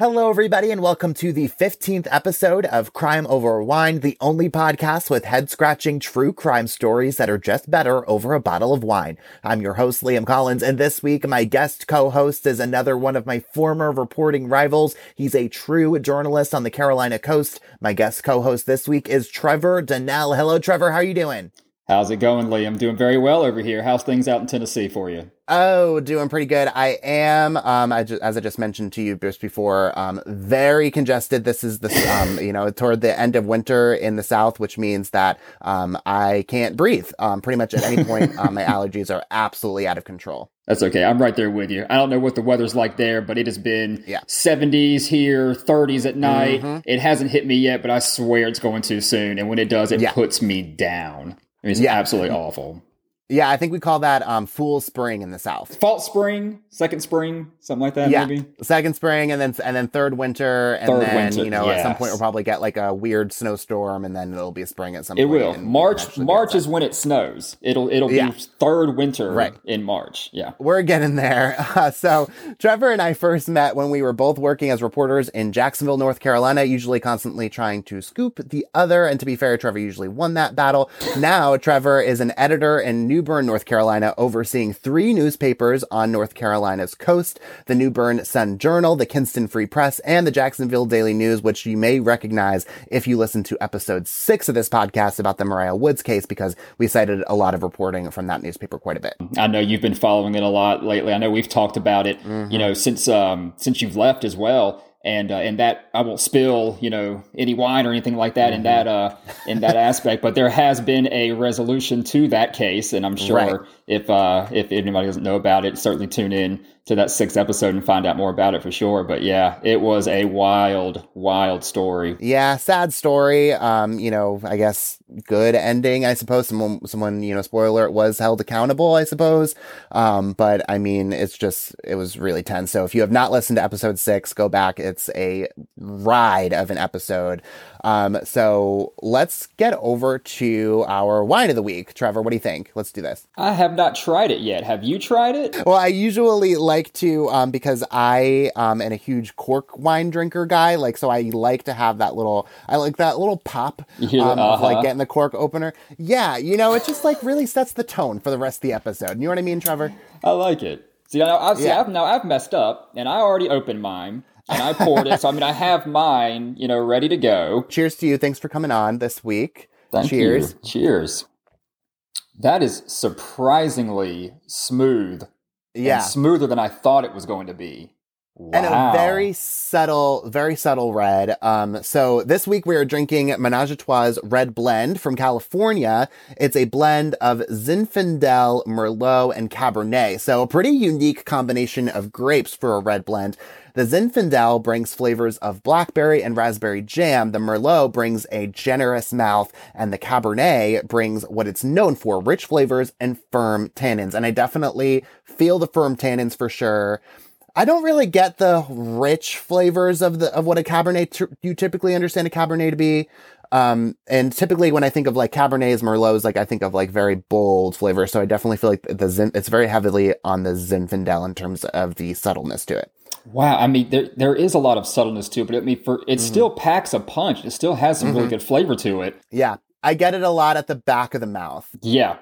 Hello, everybody, and welcome to the 15th episode of Crime Over Wine, the only podcast with head scratching true crime stories that are just better over a bottle of wine. I'm your host, Liam Collins, and this week my guest co host is another one of my former reporting rivals. He's a true journalist on the Carolina coast. My guest co host this week is Trevor Donnell. Hello, Trevor. How are you doing? How's it going, Liam? Doing very well over here. How's things out in Tennessee for you? Oh, doing pretty good. I am, um, I just, as I just mentioned to you just before, um, very congested. This is the, um, you know, toward the end of winter in the South, which means that, um, I can't breathe. Um, pretty much at any point, um, my allergies are absolutely out of control. That's okay. I'm right there with you. I don't know what the weather's like there, but it has been Yeah. 70s here, 30s at night. Mhm. It hasn't hit me yet, but I swear it's going to soon. And when it does, it Yeah. puts me down. I mean, it's Yeah. absolutely awful. Yeah, I think we call that, um, Fool Spring in the South. Fall spring, second spring, something like that, yeah, maybe. second spring and then and then third winter and Third then winter, you know at some point we'll probably get like a weird snowstorm and then it'll be spring at some It point. will. March March is when it snows. It'll it'll Yeah. be third winter Right. in March. Yeah. We're getting there. Uh, so Trevor and I first met when we were both working as reporters in Jacksonville, North Carolina, usually constantly trying to scoop the other. And to be fair, Trevor usually won that battle. Now Trevor is an editor in New Bern, North Carolina, overseeing three newspapers on North Carolina's coast, the New Bern Sun Journal, the Kinston Free Press, and the Jacksonville Daily News, which you may recognize if you listen to episode six of this podcast about the Mariah Woods case, because we cited a lot of reporting from that newspaper quite a bit. I know you've been following it a lot lately. I know we've talked about it, Mm-hmm. you know, since um since you've left as well. And uh, and that I won't spill, you know, any wine or anything like that in that uh in that aspect. But there has been a resolution to that case, and I'm sure Right. if uh if anybody doesn't know about it, certainly tune in to that sixth episode and find out more about it for sure. But yeah, it was a wild, wild story. Yeah, sad story. Um, you know, I guess good ending, I suppose. Someone, someone, you know, spoiler alert, was held accountable, I suppose. Um, but I mean, it's just, it was really tense. So if you have not listened to episode six, go back. It's a ride of an episode. Um, so let's get over to our wine of the week. Trevor, what do you think? Let's do this. I have not tried it yet. Have you tried it? Well, I usually like to, um, because I, um, am a huge cork wine drinker guy. Like, so I like to have that little, I like that little pop, Yeah, um, of like uh-huh. getting the cork opener. Yeah. You know, it just like really sets the tone for the rest of the episode. You know what I mean, Trevor? I like it. See, now I've, Yeah. I've now I've messed up, and I already opened mine, and I poured it. So I mean, I have mine, you know, ready to go. Cheers to you. Thanks for coming on this week. Thank Cheers. you. Cheers. That is surprisingly smooth. and Yeah. smoother than I thought it was going to be. Wow. and a very subtle, very subtle red. Um, so this week we are drinking Menage a Trois Red Blend from California. It's a blend of Zinfandel, Merlot, and Cabernet. So a pretty unique combination of grapes for a red blend. The Zinfandel brings flavors of blackberry and raspberry jam. The Merlot brings a generous mouth and the Cabernet brings what it's known for, rich flavors and firm tannins. And I definitely feel the firm tannins for sure. I don't really get the rich flavors of the of what a Cabernet t- you typically understand a Cabernet to be. Um, and typically when I think of like Cabernets, Merlots, like I think of like very bold flavors. So I definitely feel like the Zin, it's very heavily on the Zinfandel in terms of the subtleness to it. Wow, I mean, there there is a lot of subtleness to it, but I mean, for it mm-hmm. still packs a punch. It still has some mm-hmm. really good flavor to it. Yeah, I get it a lot at the back of the mouth. Yeah,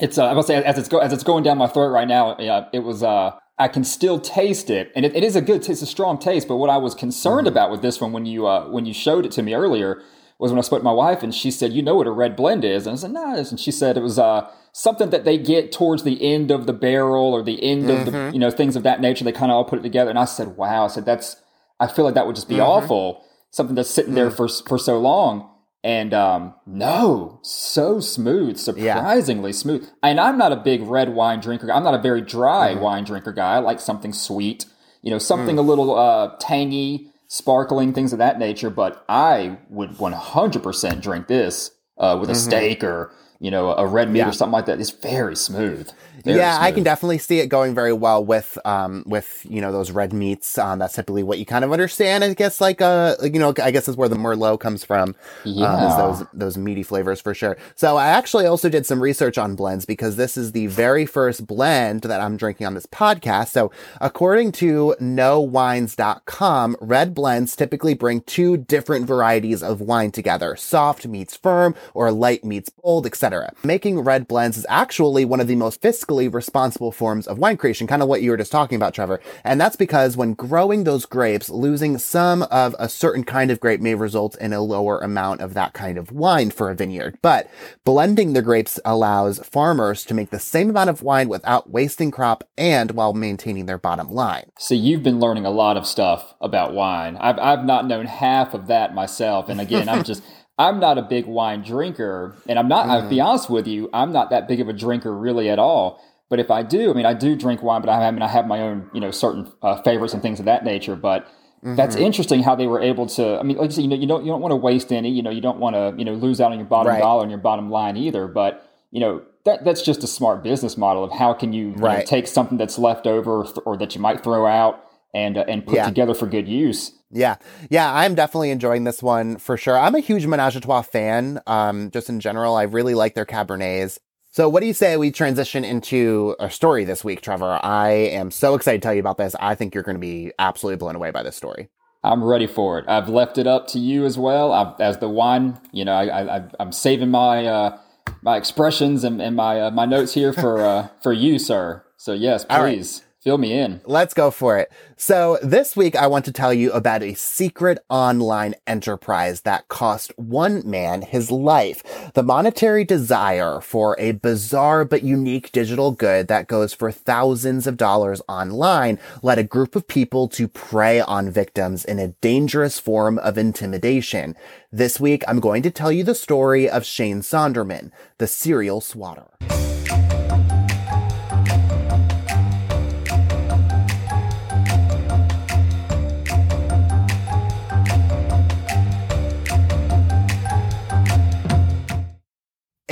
it's. Uh, I must say, as it's go as it's going down my throat right now, yeah, it was. Uh, I can still taste it, and it, it is a good, it's a strong taste. But what I was concerned mm-hmm. about with this one, when you uh, when you showed it to me earlier, was when I spoke to my wife, and she said, "You know what a red blend is?" And I said, "No," and she said it was uh, something that they get towards the end of the barrel or the end mm-hmm. of the mm-hmm. you know things of that nature. They kind of all put it together, and I said, "Wow!" I said, "That's." I feel like that would just be mm-hmm. awful. Something that's sitting there mm. for for so long. And um, no, so smooth, surprisingly yeah. smooth. And I'm not a big red wine drinker. I'm not a very dry mm-hmm. wine drinker guy. I like something sweet, you know, something mm. a little uh, tangy, sparkling, things of that nature. But I would 100% drink this uh, with a mm-hmm. steak or you know, a red meat yeah. or something like that. It's very smooth. Very yeah, smooth. I can definitely see it going very well with, um, with, you know, those red meats. Um, that's typically what you kind of understand. I guess like, uh, you know, I guess is where the Merlot comes from. Yeah. Um, those, those meaty flavors for sure. So I actually also did some research on blends because this is the very first blend that I'm drinking on this podcast. So according to NoWines.com, red blends typically bring two different varieties of wine together. Soft meets firm or light meets bold, etc. Making red blends is actually one of the most fiscally fiscally responsible forms of wine creation, kind of what you were just talking about, Trevor. And that's because when growing those grapes, losing some of a certain kind of grape may result in a lower amount of that kind of wine for a vineyard. But blending the grapes allows farmers to make the same amount of wine without wasting crop and while maintaining their bottom line. So you've been learning a lot of stuff about wine. I've, I've not known half of that myself. And again, I'm just, I'm not a big wine drinker, and I'm not. Mm. I'll be mm-hmm. honest with you, I'm not that big of a drinker really at all. But if I do, I mean, I do drink wine, but I, I mean, I have my own, you know, certain uh, favorites and things of that nature. But mm-hmm. that's interesting how they were able to. I mean, like you said, you know, you don't you don't want to waste any. You know, you don't want to you know lose out on your bottom right. dollar and your bottom line either. But you know, that that's just a smart business model of how can you, you know, take something that's left over or that you might throw out and uh, and put yeah. together for good use. Yeah. Yeah, I'm definitely enjoying this one for sure. I'm a huge Menage a Trois fan. Um, just in general, I really like their Cabernets. So what do you say we transition into a story this week, Trevor? I am so excited to tell you about this. I think you're going to be absolutely blown away by this story. I'm ready for it. I've left it up to you as well. I've, as the wine, you know, I, I, I'm saving my uh, my expressions and, and my uh, my notes here for uh, for you, sir. So yes, please. Fill me in. Let's go for it. So this week I want to tell you about a secret online enterprise that cost one man his life. The monetary desire for a bizarre but unique digital good that goes for thousands of dollars online led a group of people to prey on victims in a dangerous form of intimidation. This week I'm going to tell you the story of Shane Sonderman, the serial swatter.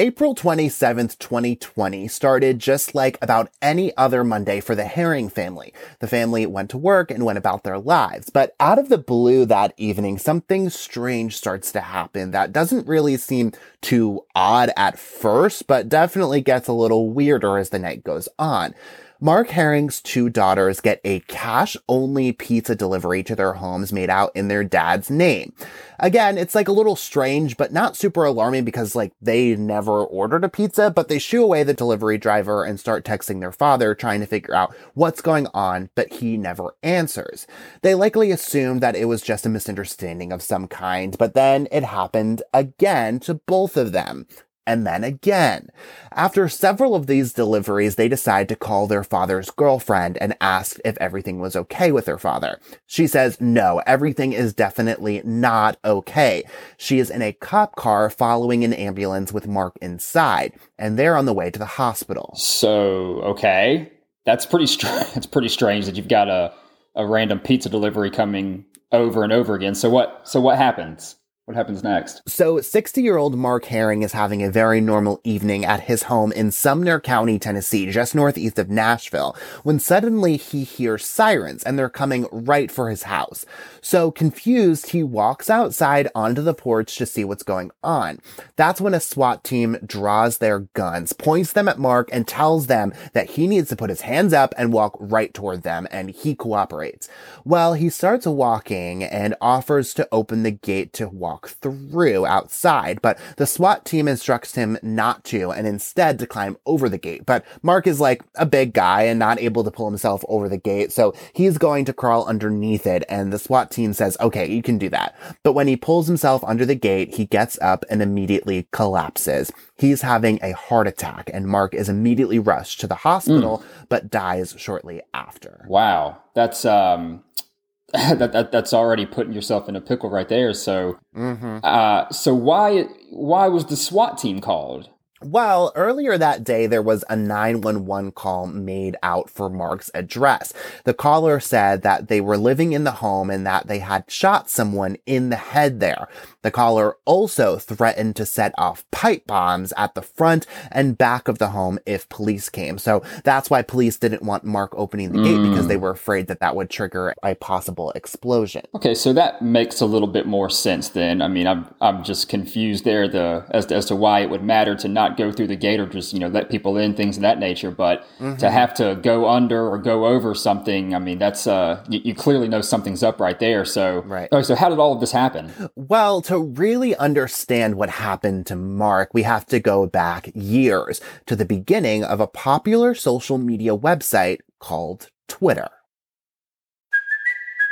April 27th, 2020 started just like about any other Monday for the Herring family. The family went to work and went about their lives. But out of the blue that evening, something strange starts to happen that doesn't really seem too odd at first, but definitely gets a little weirder as the night goes on. Mark Herring's two daughters get a cash only pizza delivery to their homes made out in their dad's name. Again, it's like a little strange, but not super alarming because like they never ordered a pizza, but they shoo away the delivery driver and start texting their father trying to figure out what's going on, but he never answers. They likely assumed that it was just a misunderstanding of some kind, but then it happened again to both of them and then again. After several of these deliveries, they decide to call their father's girlfriend and ask if everything was okay with their father. She says, no, everything is definitely not okay. She is in a cop car following an ambulance with Mark inside, and they're on the way to the hospital. So, okay. That's pretty strange. It's pretty strange that you've got a, a random pizza delivery coming over and over again. So what, so what happens? What happens next? So, 60 year old Mark Herring is having a very normal evening at his home in Sumner County, Tennessee, just northeast of Nashville, when suddenly he hears sirens and they're coming right for his house. So, confused, he walks outside onto the porch to see what's going on. That's when a SWAT team draws their guns, points them at Mark, and tells them that he needs to put his hands up and walk right toward them, and he cooperates. Well, he starts walking and offers to open the gate to walk walk through outside, but the SWAT team instructs him not to and instead to climb over the gate. But Mark is like a big guy and not able to pull himself over the gate, so he's going to crawl underneath it, and the SWAT team says, okay, you can do that. But when he pulls himself under the gate, he gets up and immediately collapses. He's having a heart attack, and Mark is immediately rushed to the hospital, mm. but dies shortly after. Wow. That's, um, that, that that's already putting yourself in a pickle right there. So, mm-hmm. uh, so why why was the SWAT team called? Well, earlier that day, there was a 911 call made out for Mark's address. The caller said that they were living in the home and that they had shot someone in the head there. The caller also threatened to set off pipe bombs at the front and back of the home if police came. So that's why police didn't want Mark opening the mm. gate because they mm. were afraid that that would trigger a possible explosion. Okay, so that makes a little bit more sense then. I mean, I'm I'm just confused there the as to, as to why it would matter to not go through the gate or just you know let people in, things of that nature. But mm-hmm. to have to go under or go over something, I mean, that's uh you, you clearly know something's up right there. So right. Oh, so how did all of this happen? Well to really understand what happened to Mark, we have to go back years to the beginning of a popular social media website called Twitter.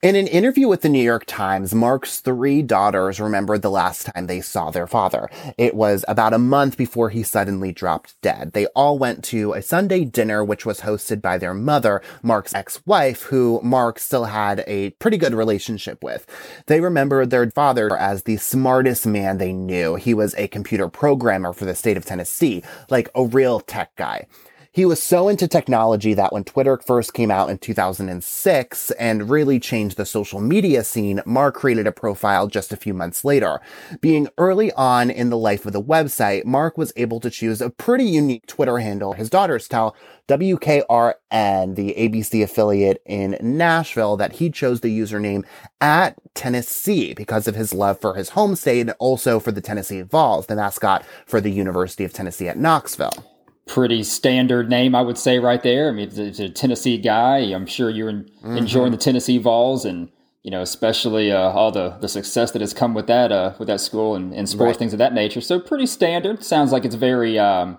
In an interview with the New York Times, Mark's three daughters remembered the last time they saw their father. It was about a month before he suddenly dropped dead. They all went to a Sunday dinner, which was hosted by their mother, Mark's ex-wife, who Mark still had a pretty good relationship with. They remembered their father as the smartest man they knew. He was a computer programmer for the state of Tennessee, like a real tech guy. He was so into technology that when Twitter first came out in 2006 and really changed the social media scene, Mark created a profile just a few months later. Being early on in the life of the website, Mark was able to choose a pretty unique Twitter handle. His daughters tell WKRN, the ABC affiliate in Nashville, that he chose the username at Tennessee because of his love for his home state and also for the Tennessee Vols, the mascot for the University of Tennessee at Knoxville pretty standard name, I would say, right there. I mean, it's a Tennessee guy. I'm sure you're mm-hmm. enjoying the Tennessee Vols, and you know, especially uh, all the the success that has come with that uh, with that school and, and sports right. things of that nature. So pretty standard. Sounds like it's very um,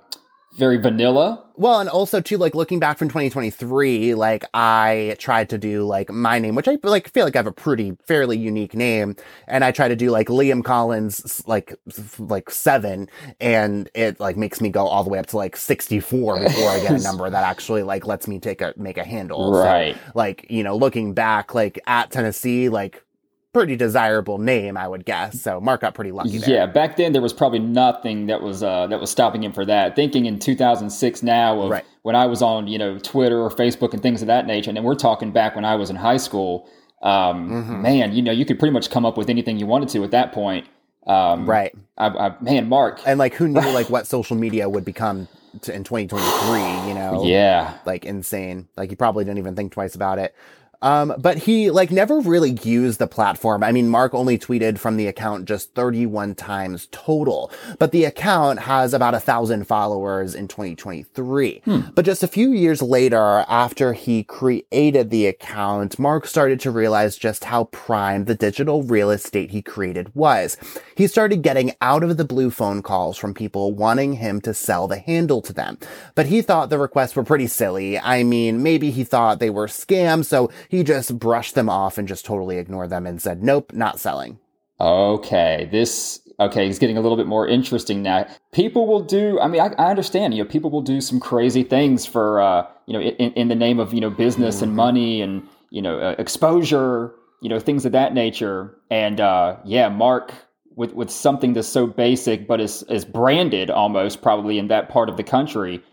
very vanilla. Well, and also too, like looking back from 2023, like I tried to do like my name, which I like feel like I have a pretty fairly unique name, and I try to do like Liam Collins, like like seven, and it like makes me go all the way up to like 64 before I get a number that actually like lets me take a make a handle. Right. So, like you know, looking back, like at Tennessee, like pretty desirable name, I would guess. So Mark got pretty lucky there. Yeah, back then there was probably nothing that was uh, that was stopping him for that. Thinking in 2006 now of right. when I was on you know Twitter or Facebook and things of that nature, and then we're talking back when I was in high school. Um, mm-hmm. Man, you know you could pretty much come up with anything you wanted to at that point. Um, right. I, I, man, Mark. And like, who knew like what social media would become to, in 2023? You know. Yeah. Like insane. Like you probably didn't even think twice about it. Um, but he like never really used the platform. I mean, Mark only tweeted from the account just 31 times total, but the account has about a thousand followers in 2023. Hmm. But just a few years later, after he created the account, Mark started to realize just how prime the digital real estate he created was. He started getting out of the blue phone calls from people wanting him to sell the handle to them. But he thought the requests were pretty silly. I mean, maybe he thought they were scams, so he just brushed them off and just totally ignored them and said, nope, not selling. Okay, this okay, he's getting a little bit more interesting now. People will do. I mean, I, I understand. You know, people will do some crazy things for uh, you know in, in the name of you know business mm-hmm. and money and you know uh, exposure. You know, things of that nature. And uh, yeah, Mark with with something that's so basic but is is branded almost probably in that part of the country.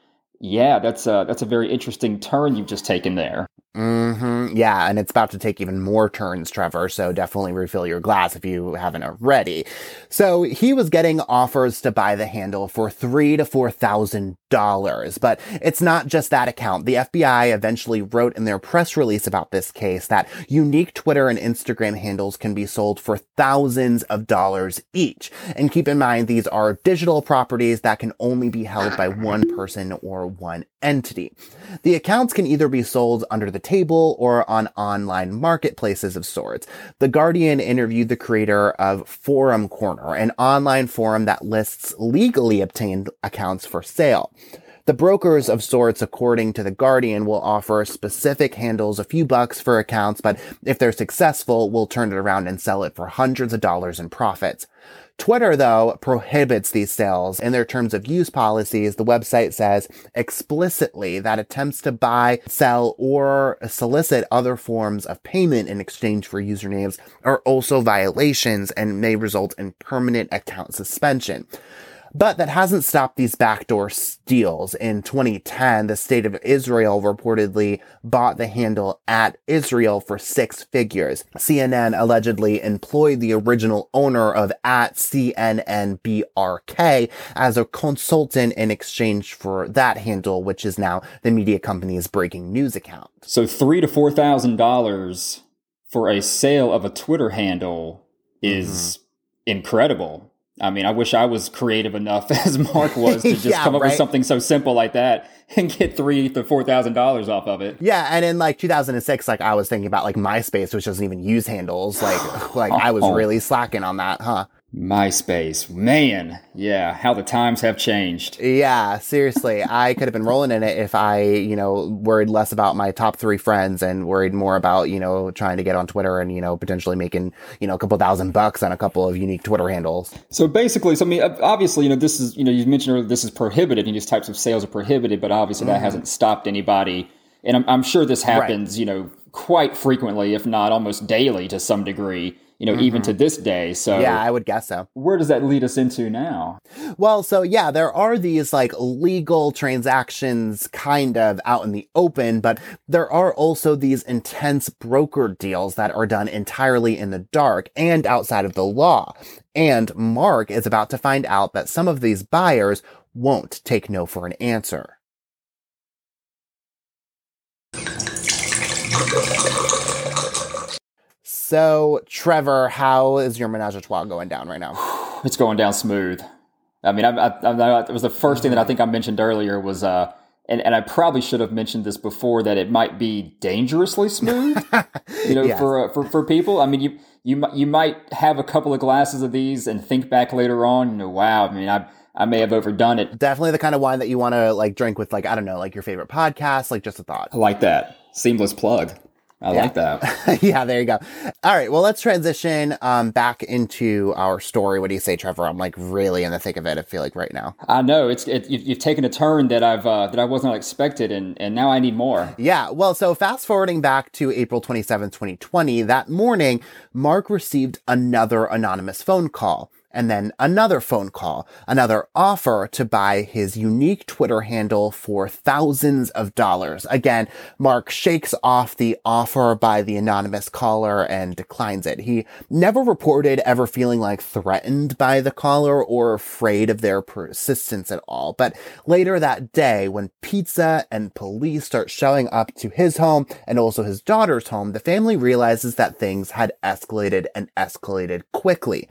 Yeah, that's a that's a very interesting turn you've just taken there. Mm-hmm. Yeah, and it's about to take even more turns, Trevor. So definitely refill your glass if you haven't already. So he was getting offers to buy the handle for three to four thousand dollars. But it's not just that account. The FBI eventually wrote in their press release about this case that unique Twitter and Instagram handles can be sold for thousands of dollars each. And keep in mind, these are digital properties that can only be held by one person or one entity. The accounts can either be sold under the table or on online marketplaces of sorts. The Guardian interviewed the creator of Forum Corner, an online forum that lists legally obtained accounts for sale. The brokers of sorts, according to The Guardian, will offer specific handles a few bucks for accounts, but if they're successful, will turn it around and sell it for hundreds of dollars in profits. Twitter, though, prohibits these sales. In their terms of use policies, the website says explicitly that attempts to buy, sell, or solicit other forms of payment in exchange for usernames are also violations and may result in permanent account suspension. But that hasn't stopped these backdoor steals. In 2010, the state of Israel reportedly bought the handle at Israel for six figures. CNN allegedly employed the original owner of at CNNBRK as a consultant in exchange for that handle, which is now the media company's breaking news account. So three to four thousand dollars for a sale of a Twitter handle is mm-hmm. incredible. I mean, I wish I was creative enough as Mark was to just yeah, come up right? with something so simple like that and get three to four thousand dollars off of it. Yeah, and in like 2006, like I was thinking about like MySpace, which doesn't even use handles. Like, like I was oh. really slacking on that, huh? MySpace. Man, yeah, how the times have changed. Yeah, seriously. I could have been rolling in it if I, you know, worried less about my top three friends and worried more about, you know, trying to get on Twitter and, you know, potentially making, you know, a couple thousand bucks on a couple of unique Twitter handles. So basically, so I mean, obviously, you know, this is, you know, you mentioned earlier this is prohibited and these types of sales are prohibited, but obviously mm-hmm. that hasn't stopped anybody. And I'm, I'm sure this happens, right. you know, quite frequently, if not almost daily to some degree you know, mm-hmm. even to this day. So yeah, I would guess so. Where does that lead us into now? Well, so yeah, there are these like legal transactions kind of out in the open, but there are also these intense broker deals that are done entirely in the dark and outside of the law. And Mark is about to find out that some of these buyers won't take no for an answer. So, Trevor, how is your menage a trois going down right now? It's going down smooth. I mean, I, I, I, it was the first thing that I think I mentioned earlier was, uh, and, and I probably should have mentioned this before that it might be dangerously smooth, you know, yes. for, uh, for for people. I mean, you you you might have a couple of glasses of these and think back later on, you know, wow. I mean, I I may have overdone it. Definitely the kind of wine that you want to like drink with, like I don't know, like your favorite podcast, like just a thought. I like that seamless plug. I yeah. like that. yeah, there you go. All right, well, let's transition um, back into our story. What do you say, Trevor? I'm like really in the thick of it. I feel like right now. I know it's it, you've, you've, taken a turn that I've uh, that I was not expected, and and now I need more. Yeah, well, so fast forwarding back to April 27, 2020, that morning, Mark received another anonymous phone call and then another phone call, another offer to buy his unique Twitter handle for thousands of dollars. Again, Mark shakes off the offer by the anonymous caller and declines it. He never reported ever feeling like threatened by the caller or afraid of their persistence at all. But later that day, when pizza and police start showing up to his home and also his daughter's home, the family realizes that things had escalated and escalated quickly.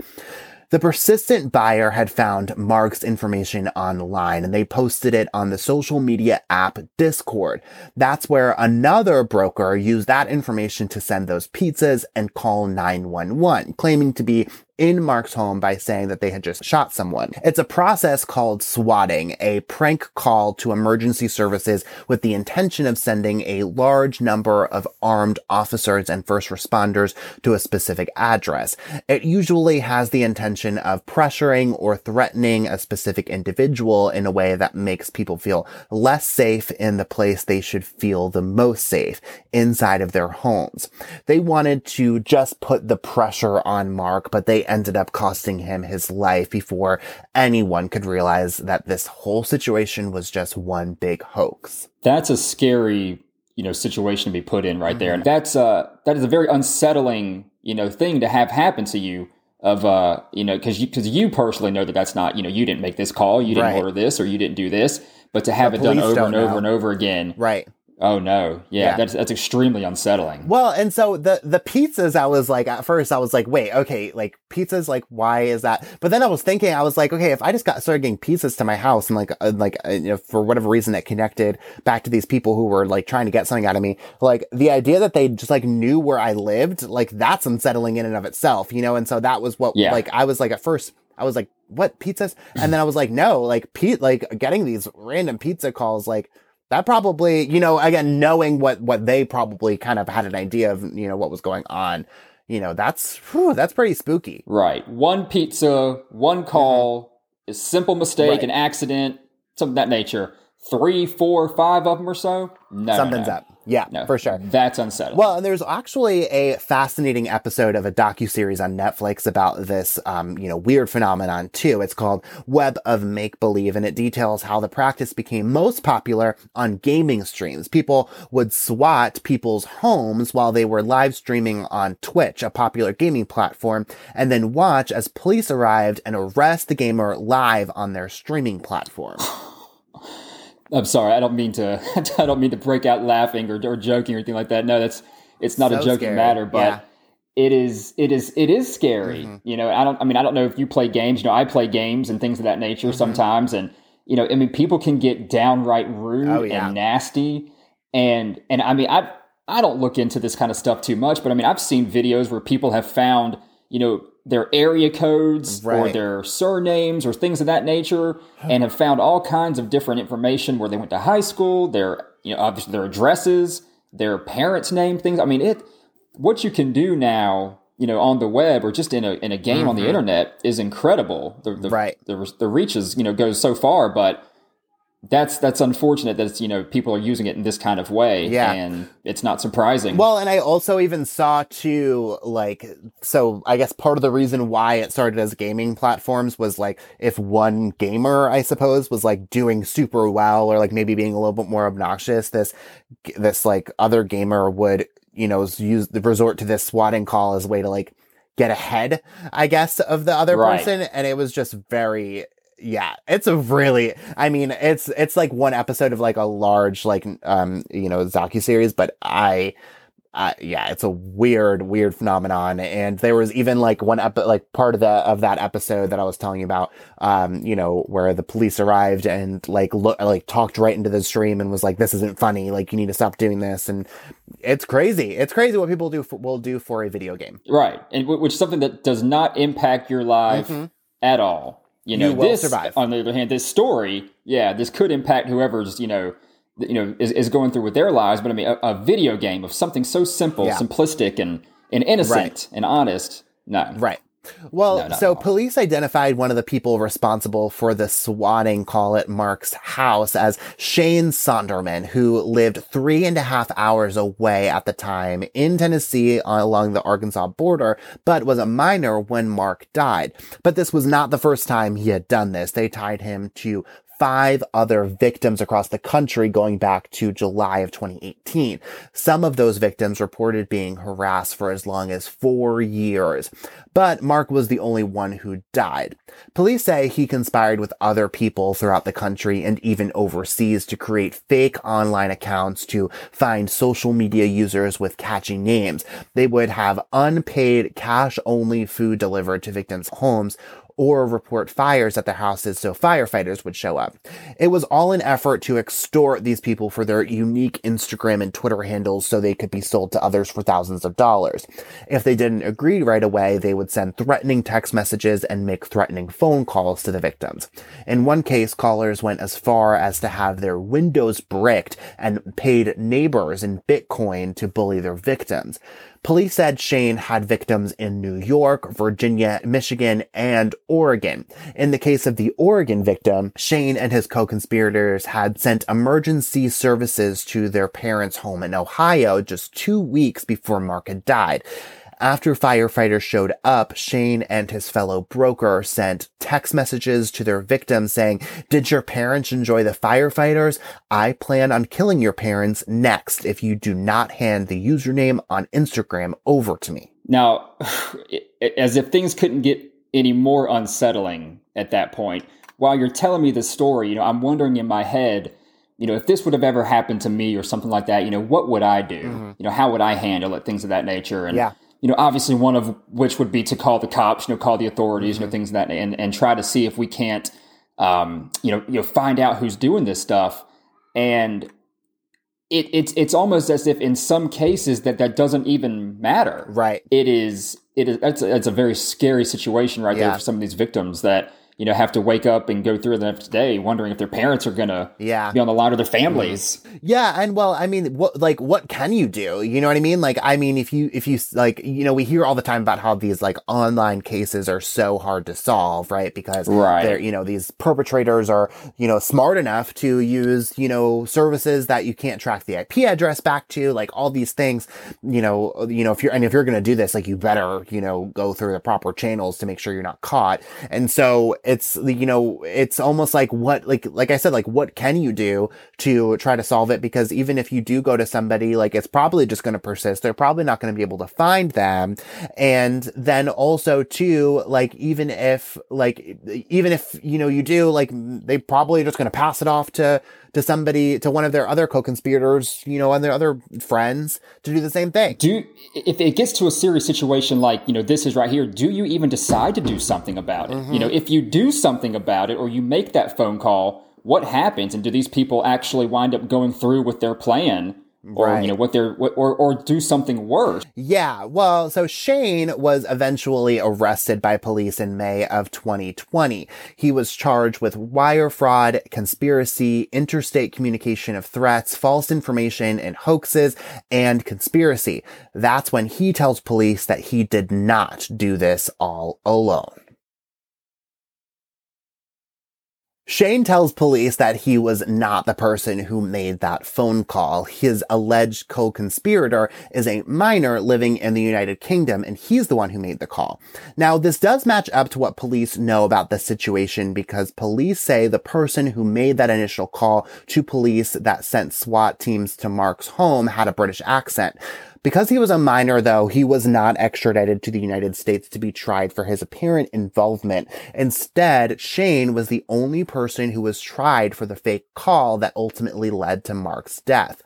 The persistent buyer had found Mark's information online and they posted it on the social media app Discord. That's where another broker used that information to send those pizzas and call 911, claiming to be in Mark's home by saying that they had just shot someone. It's a process called swatting, a prank call to emergency services with the intention of sending a large number of armed officers and first responders to a specific address. It usually has the intention of pressuring or threatening a specific individual in a way that makes people feel less safe in the place they should feel the most safe, inside of their homes. They wanted to just put the pressure on Mark, but they ended up costing him his life before anyone could realize that this whole situation was just one big hoax. That's a scary, you know, situation to be put in right mm-hmm. there. And that's uh that is a very unsettling, you know, thing to have happen to you of uh you know because you because you personally know that that's not you know you didn't make this call you didn't right. order this or you didn't do this but to have the it done over and over and over again right Oh no. Yeah, yeah, that's that's extremely unsettling. Well, and so the the pizzas I was like at first I was like, wait, okay, like pizzas like why is that? But then I was thinking I was like, okay, if I just got started getting pizzas to my house and like uh, like uh, you know, for whatever reason that connected back to these people who were like trying to get something out of me, like the idea that they just like knew where I lived, like that's unsettling in and of itself, you know? And so that was what yeah. like I was like at first I was like, what pizzas? And then I was like, no, like Pete, like getting these random pizza calls, like that probably, you know, again, knowing what, what they probably kind of had an idea of, you know, what was going on, you know, that's, whew, that's pretty spooky. Right. One pizza, one call, mm-hmm. a simple mistake, right. an accident, something of that nature. Three, four, five of them or so. No, something's no, no. up. Yeah, no, for sure. That's unsettling. Well, and there's actually a fascinating episode of a docu series on Netflix about this, um, you know, weird phenomenon too. It's called Web of Make Believe, and it details how the practice became most popular on gaming streams. People would swat people's homes while they were live streaming on Twitch, a popular gaming platform, and then watch as police arrived and arrest the gamer live on their streaming platform. I'm sorry. I don't mean to. I don't mean to break out laughing or, or joking or anything like that. No, that's it's not so a joking scary. matter, but yeah. it is. It is. It is scary. Mm-hmm. You know. I don't. I mean, I don't know if you play games. You know, I play games and things of that nature mm-hmm. sometimes, and you know, I mean, people can get downright rude oh, yeah. and nasty, and and I mean, I I don't look into this kind of stuff too much, but I mean, I've seen videos where people have found you know their area codes right. or their surnames or things of that nature and have found all kinds of different information where they went to high school, their you know obviously their addresses, their parents' name, things. I mean, it what you can do now, you know, on the web or just in a in a game mm-hmm. on the mm-hmm. internet is incredible. The, the, right. The, the reaches, you know, goes so far, but that's that's unfortunate that it's, you know people are using it in this kind of way yeah and it's not surprising well and i also even saw too like so i guess part of the reason why it started as gaming platforms was like if one gamer i suppose was like doing super well or like maybe being a little bit more obnoxious this this like other gamer would you know use the resort to this swatting call as a way to like get ahead, I guess, of the other right. person. And it was just very yeah, it's a really, I mean, it's, it's like one episode of like a large, like, um, you know, Zaki series, but I, uh, yeah, it's a weird, weird phenomenon. And there was even like one ep- like part of the, of that episode that I was telling you about, um, you know, where the police arrived and like look, like talked right into the stream and was like, this isn't funny. Like you need to stop doing this. And it's crazy. It's crazy what people do for, will do for a video game. Right. And which is something that does not impact your life mm-hmm. at all. You know, you this, survive. on the other hand, this story, yeah, this could impact whoever's, you know, you know, is, is going through with their lives. But I mean, a, a video game of something so simple, yeah. simplistic, and, and innocent right. and honest. No. Right. Well, no, so police identified one of the people responsible for the swatting call at Mark's house as Shane Sonderman, who lived three and a half hours away at the time in Tennessee along the Arkansas border, but was a minor when Mark died. But this was not the first time he had done this. They tied him to five other victims across the country going back to July of 2018. Some of those victims reported being harassed for as long as four years. But Mark was the only one who died. Police say he conspired with other people throughout the country and even overseas to create fake online accounts to find social media users with catchy names. They would have unpaid cash only food delivered to victims' homes or report fires at their houses so firefighters would show up. It was all an effort to extort these people for their unique Instagram and Twitter handles so they could be sold to others for thousands of dollars. If they didn't agree right away, they would send threatening text messages and make threatening phone calls to the victims. In one case, callers went as far as to have their windows bricked and paid neighbors in Bitcoin to bully their victims. Police said Shane had victims in New York, Virginia, Michigan, and Oregon. In the case of the Oregon victim, Shane and his co-conspirators had sent emergency services to their parents' home in Ohio just two weeks before Mark had died. After firefighters showed up, Shane and his fellow broker sent text messages to their victims saying, Did your parents enjoy the firefighters? I plan on killing your parents next if you do not hand the username on Instagram over to me. Now, as if things couldn't get any more unsettling at that point, while you're telling me this story, you know, I'm wondering in my head, you know, if this would have ever happened to me or something like that, you know, what would I do? Mm-hmm. You know, how would I handle it? Things of that nature. And yeah you know, obviously one of which would be to call the cops, you know, call the authorities, mm-hmm. you know, things that, and, and try to see if we can't, um, you know, you know, find out who's doing this stuff. And it, it's, it's almost as if in some cases that that doesn't even matter. Right. It is, it is, it's a, it's a very scary situation right yeah. there for some of these victims that, you know, have to wake up and go through the next day wondering if their parents are gonna yeah. be on the line or their mm-hmm. families. Yeah, and well, I mean, what like what can you do? You know what I mean? Like, I mean, if you if you like, you know, we hear all the time about how these like online cases are so hard to solve, right? Because right. they're you know these perpetrators are you know smart enough to use you know services that you can't track the IP address back to, like all these things. You know, you know if you're and if you're gonna do this, like you better you know go through the proper channels to make sure you're not caught. And so it's you know it's almost like what like like I said like what can you do to try to solve it? Because even if you do go to somebody like it's probably just going to persist. They're probably not going to be able to find them. And then also too like even if like even if you know you do like they probably just going to pass it off to to somebody, to one of their other co-conspirators, you know, and their other friends to do the same thing. Do if it gets to a serious situation like, you know, this is right here, do you even decide to do something about it? Mm-hmm. You know, if you do something about it or you make that phone call, what happens? And do these people actually wind up going through with their plan? Or right. you know what they're what, or or do something worse. Yeah, well, so Shane was eventually arrested by police in May of 2020. He was charged with wire fraud, conspiracy, interstate communication of threats, false information and hoaxes, and conspiracy. That's when he tells police that he did not do this all alone. Shane tells police that he was not the person who made that phone call. His alleged co-conspirator is a minor living in the United Kingdom, and he's the one who made the call. Now, this does match up to what police know about the situation because police say the person who made that initial call to police that sent SWAT teams to Mark's home had a British accent. Because he was a minor, though, he was not extradited to the United States to be tried for his apparent involvement. Instead, Shane was the only person who was tried for the fake call that ultimately led to Mark's death.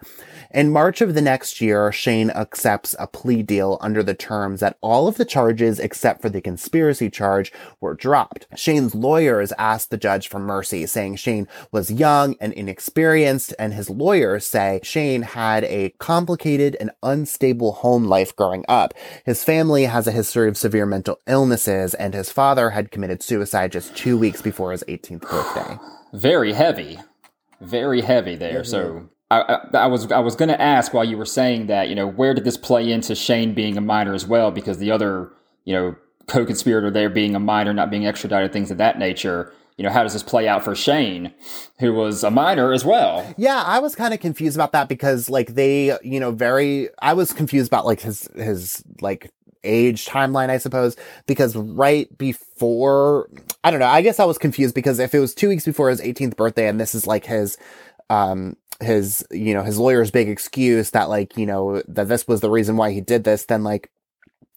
In March of the next year, Shane accepts a plea deal under the terms that all of the charges except for the conspiracy charge were dropped. Shane's lawyers asked the judge for mercy, saying Shane was young and inexperienced, and his lawyers say Shane had a complicated and unstable home life growing up. His family has a history of severe mental illnesses, and his father had committed suicide just two weeks before his 18th birthday. Very heavy. Very heavy there. Mm-hmm. So I, I, I, was I was going to ask while you were saying that you know where did this play into Shane being a minor as well because the other you know co-conspirator there being a minor not being extradited things of that nature you know how does this play out for Shane who was a minor as well? Yeah I was kind of confused about that because like they you know very I was confused about like his his like age timeline I suppose because right before I don't know I guess I was confused because if it was 2 weeks before his 18th birthday and this is like his um his you know his lawyer's big excuse that like you know that this was the reason why he did this then like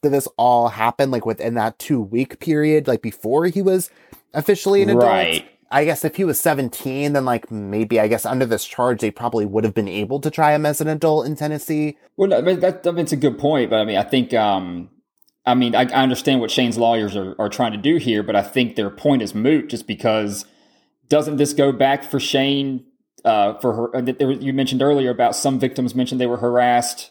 did this all happen like within that two week period like before he was officially an adult right. I guess if he was 17, then like maybe I guess under this charge they probably would have been able to try him as an adult in Tennessee. Well, I mean, that, that's a good point, but I mean I think um I mean, I, I understand what Shane's lawyers are, are trying to do here, but I think their point is moot just because doesn't this go back for Shane uh, for her? Uh, there, you mentioned earlier about some victims mentioned they were harassed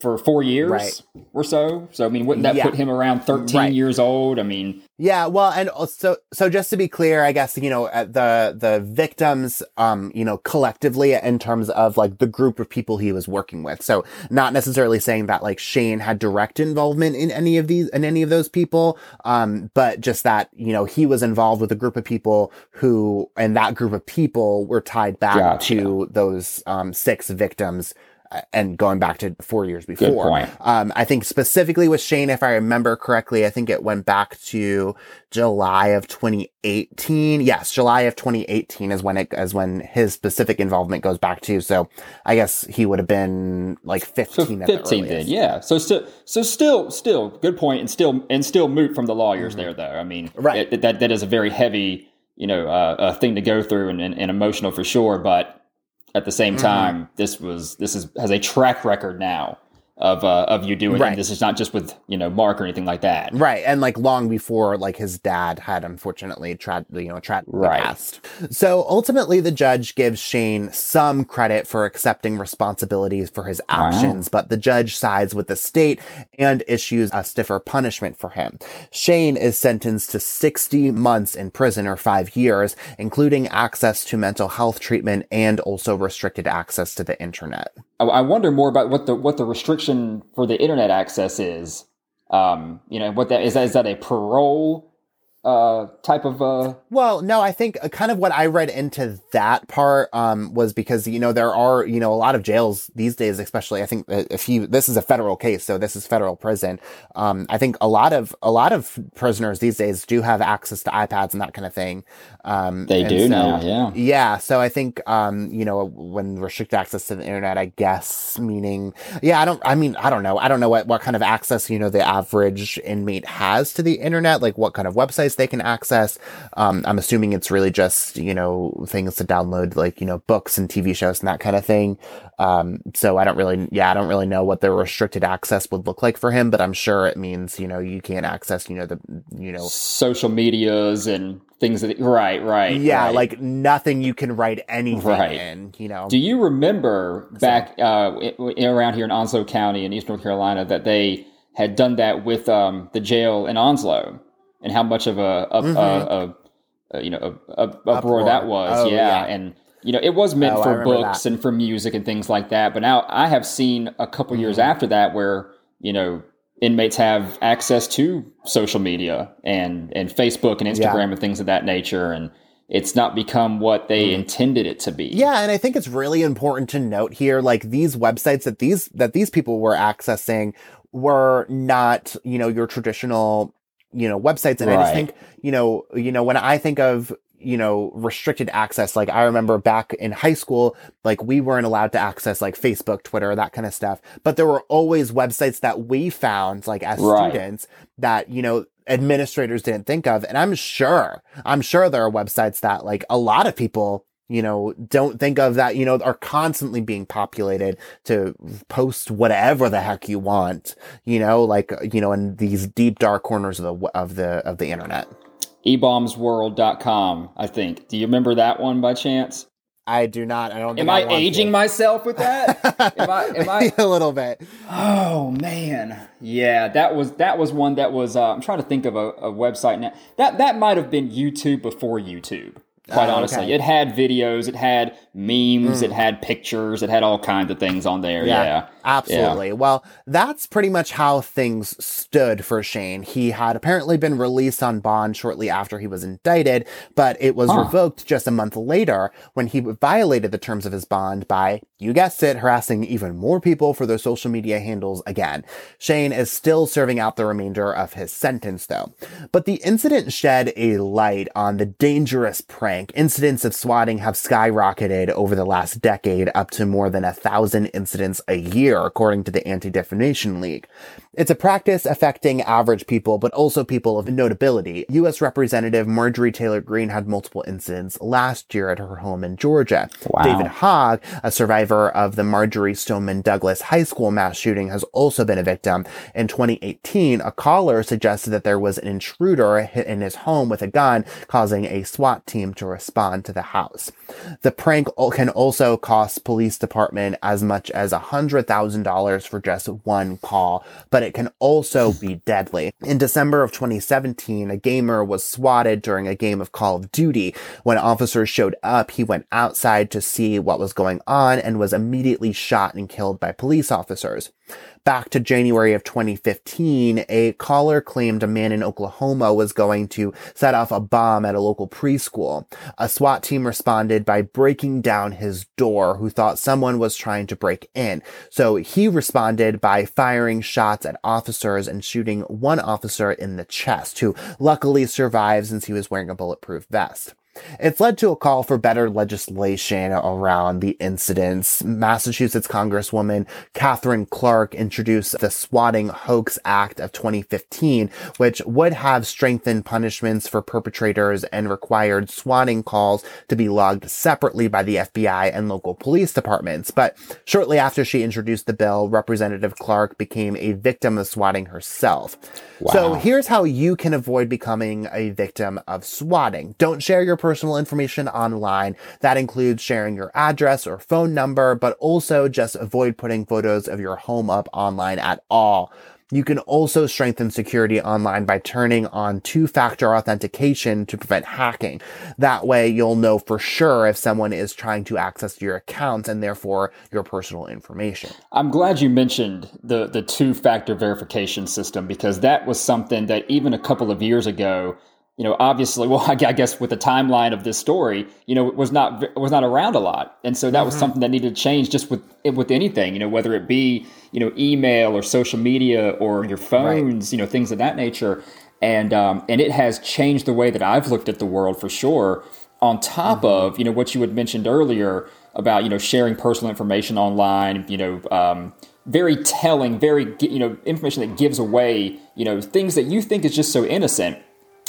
for four years Right. or so. So I mean, wouldn't that Yeah. put him around thirteen Right. years old? I mean, Yeah, well, and also, so just to be clear, I guess you know the the victims, um, you know, collectively in terms of like the group of people he was working with. So not necessarily saying that like Shane had direct involvement in any of these in any of those people, um, but just that you know he was involved with a group of people who, and that group of people were tied back to those um six victims. And going back to four years before, point. um, I think specifically with Shane, if I remember correctly, I think it went back to July of 2018. Yes, July of 2018 is when it is when his specific involvement goes back to. So I guess he would have been like 15 so fifteen then, yeah. So still, so still, still, good point, and still, and still moot from the lawyers there, though. I mean, Mm-hmm. Right. it- that that is a very heavy, you know, uh, uh, thing to go through and, and, and emotional for sure. But at the Mm-hmm. same time, this was this is has a track record now of uh, of you doing. Right. This is not just with you know Mark or anything like that. Right, and like long before like his dad had unfortunately tried you know tragically Right. So ultimately, the judge gives Shane some credit for accepting responsibilities for his actions, but the judge sides with the state and issues a stiffer punishment for him. Shane is sentenced to 60 months in prison or five years, including access to mental health treatment and also restricted access to the internet. I, wonder more about what the what the restriction for the internet access is. Um, you know, what that is. That is that a parole uh type of uh Well, no, I think uh, kind of what I read into that part um, was because you know there are you know a lot of jails these days, especially I think if you this is a federal case, so this is federal prison. Um, I think a lot of a lot of prisoners these days do have access to iPads and that kind of thing. Um, They and do now, yeah. yeah. So I think um, you know when restricted access to the internet, I guess meaning yeah, I don't. I mean, I don't know. I don't know what what kind of access you know the average inmate has to the internet, like what kind of websites they can access. Um, I'm assuming it's really just, you know, things to download, like, you know, books and TV shows and that kind of thing. Um, so I don't really, yeah, I don't really know what the restricted access would look like for him, but I'm sure it means, you know, you can't access, you know, the, you know, social medias and things that right right yeah, right. like nothing you can write anything Right. in, you know. do you remember back uh around here in onslow county in east north carolina that they had done that with um the jail in onslow and how much of a, a, a, a, a you know a, a uproar, Uproar. that was Oh, yeah. yeah. and you know it was meant Oh, for books that. and for music and things like that but now i have seen a couple years Mm-hmm. after that where you know inmates have access to social media and and facebook and instagram Yeah. and things of that nature and it's not become what they intended it to be Mm-hmm. Yeah, and I think it's really important to note here, like these websites that these that these people were accessing were not, you know, your traditional, you know, websites. And I just think, you know, you know, when I think of you know restricted access like i remember back in high school like we weren't allowed to access like facebook twitter that kind of stuff but there were always websites that we found like as Right. students that you know administrators didn't think of and i'm sure i'm sure there are websites that like a lot of people you know, don't think of that, you know, are constantly being populated to post whatever the heck you want, you know, like, you know, in these deep dark corners of the, of the, of the internet. ebaumsworld.com i think do you remember that one by chance I do not, I don't think am i, to. aging myself with that am i am i a little bit. Oh man, yeah, that was that was one that was. Uh, I'm trying to think of a, a website now. That that might have been YouTube before YouTube. Quite Oh, honestly, okay. it had videos, it had memes, it mm. had pictures, it had all kinds of things on there. Yeah, Absolutely. Well, that's pretty much how things stood for Shane. He had apparently been released on bond shortly after he was indicted, but it was Huh. revoked just a month later when he violated the terms of his bond by, you guessed it, harassing even more people for their social media handles again. Shane is still serving out the remainder of his sentence though. But the incident shed a light on the dangerous prank. Incidents of swatting have skyrocketed over the last decade up to more than a thousand incidents a year, according to the Anti-Defamation League. It's a practice affecting average people, but also people of notability. U.S. Representative Marjorie Taylor Greene had multiple incidents last year at her home in Georgia. Wow. David Hogg, a survivor of the Marjory Stoneman Douglas High School mass shooting, has also been a victim. In 2018, a caller suggested that there was an intruder in his home with a gun, causing a SWAT team to respond to the house. The prank can also cost police department as much as $100,000 for just one call, but it can also be deadly. In December of 2017, a gamer was swatted during a game of Call of Duty. When officers showed up, he went outside to see what was going on and was immediately shot and killed by police officers. Back to January of 2015, a caller claimed a man in Oklahoma was going to set off a bomb at a local preschool. A SWAT team responded by breaking down his door, who thought someone was trying to break in. So he responded by firing shots at officers and shooting one officer in the chest, who luckily survived since he was wearing a bulletproof vest. It's led to a call for better legislation around the incidents. Massachusetts Congresswoman Katherine Clark introduced the Swatting Hoax Act of 2015, which would have strengthened punishments for perpetrators and required swatting calls to be logged separately by the FBI and local police departments. But shortly after she introduced the bill, Representative Clark became a victim of swatting herself. Wow. So here's how you can avoid becoming a victim of swatting. Don't share your personal information online. That includes sharing your address or phone number, but also just avoid putting photos of your home up online at all. You can also strengthen security online by turning on two-factor authentication to prevent hacking. That way you'll know for sure if someone is trying to access your accounts and therefore your personal information. I'm glad you mentioned the the two-factor verification system because that was something that even a couple of years ago you know, obviously, well, I guess with the timeline of this story, you know, was not was not around a lot, and so that mm-hmm. was something that needed to change just with with anything, you know, whether it be you know email or social media or your phones, right. you know, things of that nature, and um, and it has changed the way that I've looked at the world for sure. On top mm-hmm. of you know what you had mentioned earlier about you know sharing personal information online, you know. Um, very telling, very you know information that gives away you know things that you think is just so innocent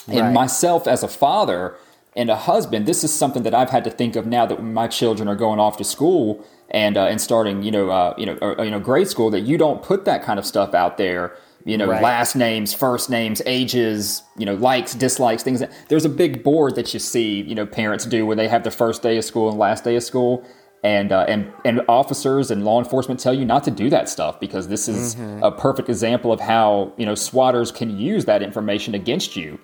Right. And myself as a father and a husband, this is something that I've had to think of now that my children are going off to school and uh, and starting, you know, uh, you know, or, you know, grade school. That you don't put that kind of stuff out there. You know, right. last names, first names, ages, you know, likes, dislikes, things. That, there's a big board that you see, you know, parents do where they have the first day of school and last day of school and uh, and and officers and law enforcement tell you not to do that stuff because this is mm-hmm. a perfect example of how you know swatters can use that information against you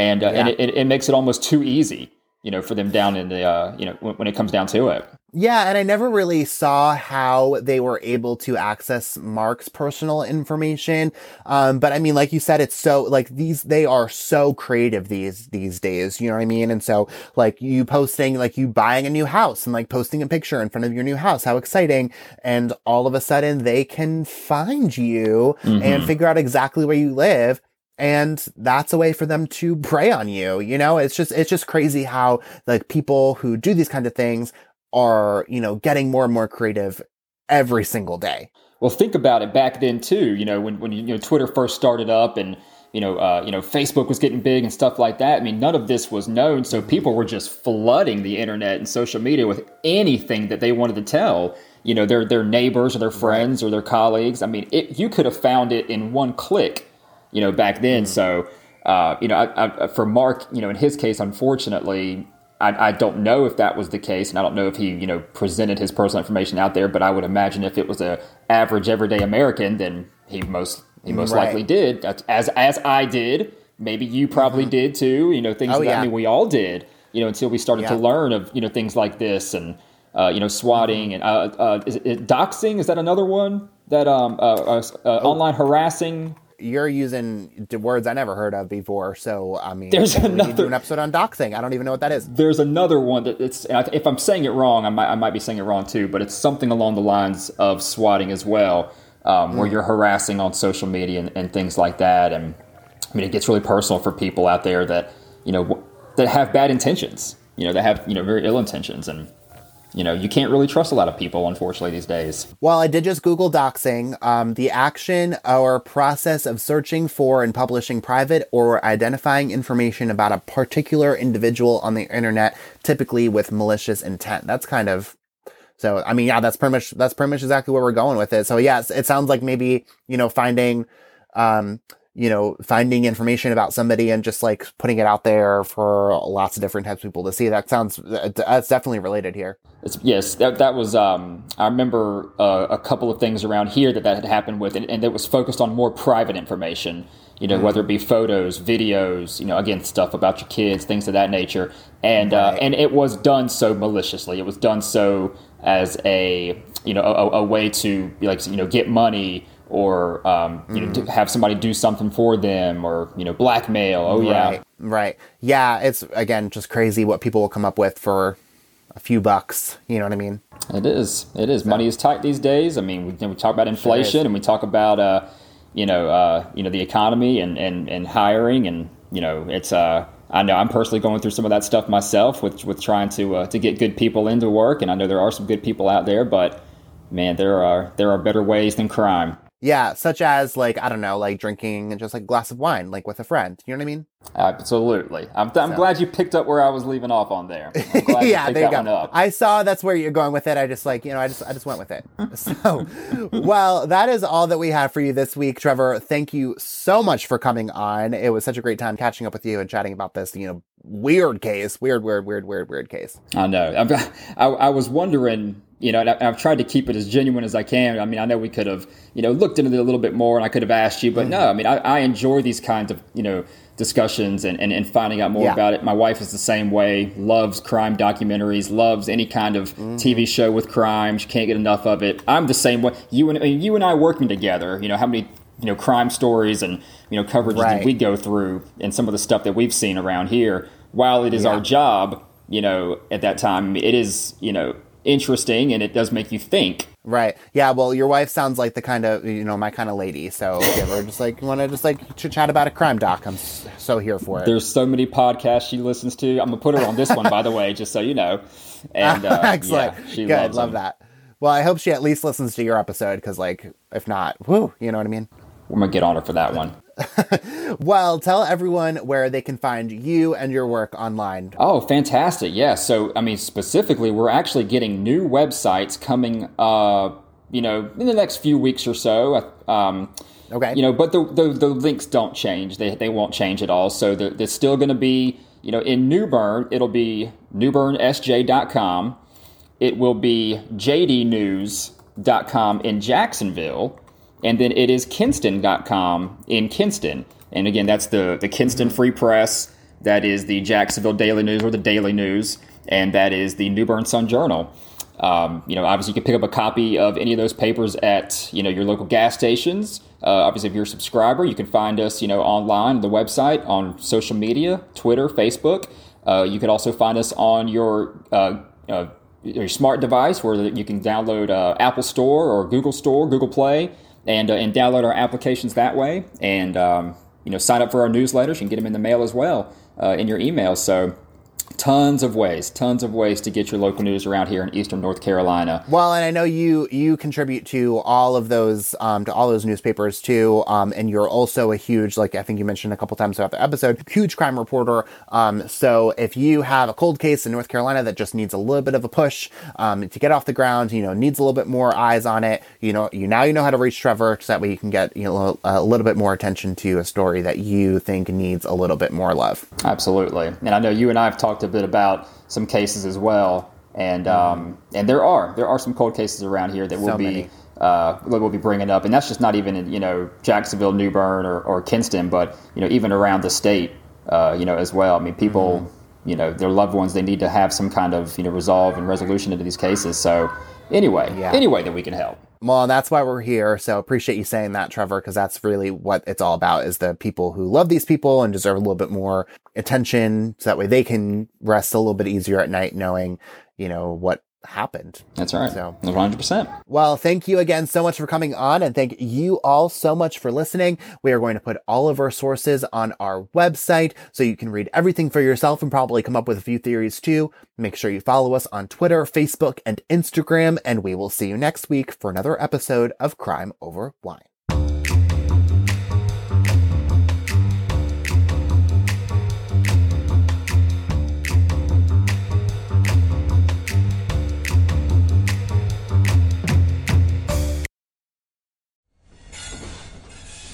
and uh, yeah. and it, it, makes it almost too easy, you know, for them down in the uh, you know when, when it comes down to it. Yeah, and I never really saw how they were able to access Mark's personal information. Um, but I mean, like you said, it's so like these they are so creative these these days. You know what I mean? And so like you posting like you buying a new house and like posting a picture in front of your new house, how exciting! And all of a sudden they can find you mm-hmm. and figure out exactly where you live and that's a way for them to prey on you. You know, it's just, it's just crazy how like people who do these kind of things are, you know, getting more and more creative every single day. Well, think about it back then too, you know, when, when you know, Twitter first started up and, you know, uh, you know, Facebook was getting big and stuff like that. I mean, none of this was known, so people were just flooding the internet and social media with anything that they wanted to tell. You know, their their neighbors or their friends or their colleagues. I mean, it, you could have found it in one click you know, back then. Mm. So, uh, you know, I, I, for Mark, you know, in his case, unfortunately, I, I, don't know if that was the case, and I don't know if he, you know, presented his personal information out there. But I would imagine if it was a average everyday American, then he most he most right. likely did, as as I did. Maybe you probably mm-hmm. did too. You know, things oh, that yeah. I mean, we all did. You know, until we started yeah. to learn of you know things like this and uh, you know swatting and uh, uh, is it, doxing. Is that another one that um, uh, uh, uh, oh. online harassing? You're using words I never heard of before. So I mean, there's another do an episode on doxing. I don't even know what that is. There's another one that it's. If I'm saying it wrong, I might I might be saying it wrong too. But it's something along the lines of swatting as well, um, mm. where you're harassing on social media and, and things like that. And I mean, it gets really personal for people out there that you know that have bad intentions you know, that have you know very ill intentions and you know, you can't really trust a lot of people, unfortunately, these days. Well, I did just Google doxing. Um, the action or process of searching for and publishing private or identifying information about a particular individual on the internet, typically with malicious intent. That's kind of so. I mean, yeah, that's pretty much that's pretty much exactly where we're going with it. So, yes, it sounds like maybe you know finding um, you know, finding information about somebody and just like putting it out there for lots of different types of people to see. That sounds that's definitely related here. It's, yes, that, that was. Um, I remember uh, a couple of things around here that that had happened with, and, and it was focused on more private information. You know, mm. whether it be photos, videos, you know, again, stuff about your kids, things of that nature, and uh, right. uh, and it was done so maliciously. It was done so as a you know a, a way to like you know get money or um, you mm. know, have somebody do something for them or you know blackmail oh yeah right, right yeah it's again just crazy what people will come up with for a few bucks you know what i mean it is it is so. money is tight these days i mean we, we talk about inflation sure and we talk about uh, you know uh, you know the economy and, and and hiring and you know it's uh I know I'm personally going through some of that stuff myself with with trying to uh, to get good people into work, and I know there are some good people out there, but man, there are there are better ways than crime. Yeah, such as like I don't know, like drinking just like a glass of wine, like with a friend. You know what I mean? Absolutely. I'm, I'm so. glad you picked up where I was leaving off on there. yeah, there you go. I saw that's where you're going with it. I just like you know, I just I just went with it. so, well, that is all that we have for you this week, Trevor. Thank you so much for coming on. It was such a great time catching up with you and chatting about this. You know, weird case, weird, weird, weird, weird, weird case. I know. I, I was wondering you know, and I, have tried to keep it as genuine as I can. I mean, I know we could have, you know, looked into it a little bit more and I could have asked you, but mm-hmm. no, I mean, I, I, enjoy these kinds of, you know, discussions and, and, and finding out more yeah. about it. My wife is the same way, loves crime documentaries, loves any kind of mm-hmm. TV show with crime. She can't get enough of it. I'm the same way. You and, I mean, you and I working together, you know, how many, you know, crime stories and, you know, coverages right. that we go through and some of the stuff that we've seen around here. While it is yeah. our job, you know, at that time, it is, you know, interesting and it does make you think. Right. Yeah. Well, your wife sounds like the kind of, you know, my kind of lady. So if you ever just like want to just like chit chat about a crime doc, I'm so here for it. There's so many podcasts she listens to. I'm to put her on this one, by the way, just so you know. And uh, Excellent. Yeah, she Good. Love them. that. Well, I hope she at least listens to your episode because, like, if not, whoo, you know what I mean? We're to get on her for that one. well, tell everyone where they can find you and your work online. Oh, fantastic. Yeah. So, I mean, specifically, we're actually getting new websites coming, uh, you know, in the next few weeks or so. Um, okay. You know, but the, the, the, links don't change. They, they won't change at all. So, they're, they're still going to be, you know, in New Bern, it'll be newbernsj.com. It will be jdnews.com in Jacksonville and then it is Kinston.com in Kinston. And again, that's the, the Kinston Free Press. That is the Jacksonville Daily News or the Daily News. And that is the New Bern Sun Journal. Um, you know, obviously, you can pick up a copy of any of those papers at you know your local gas stations. Uh, obviously, if you're a subscriber, you can find us you know online, the website, on social media, Twitter, Facebook. Uh, you can also find us on your uh, uh your smart device, where you can download uh, Apple Store or Google Store, Google Play and uh, and download our applications that way, and um, you know sign up for our newsletters. You can get them in the mail as well uh, in your email. So tons of ways tons of ways to get your local news around here in eastern north carolina. Well and i know you you contribute to all of those um, to all those newspapers too um, and you're also a huge like i think you mentioned a couple times throughout the episode huge crime reporter. Um, so if you have a cold case in north carolina that just needs a little bit of a push um, to get off the ground you know needs a little bit more eyes on it you know you now you know how to reach trevor so that way you can get you know a little bit more attention to a story that you think needs a little bit more love. Absolutely. And i know you and i have talked bit about some cases as well, and mm-hmm. um, and there are there are some cold cases around here that will so be uh, that we'll be bringing up, and that's just not even in you know Jacksonville, New Bern, or, or Kinston, but you know even around the state, uh, you know as well. I mean, people, mm-hmm. you know, their loved ones, they need to have some kind of you know resolve and resolution into these cases. So anyway, yeah. any way that we can help. Well, that's why we're here. So appreciate you saying that, Trevor, because that's really what it's all about is the people who love these people and deserve a little bit more attention. So that way they can rest a little bit easier at night knowing, you know, what happened. That's right. So, 100%. well, thank you again so much for coming on and thank you all so much for listening. We are going to put all of our sources on our website so you can read everything for yourself and probably come up with a few theories too. Make sure you follow us on Twitter, Facebook, and Instagram, and we will see you next week for another episode of Crime Over Wine.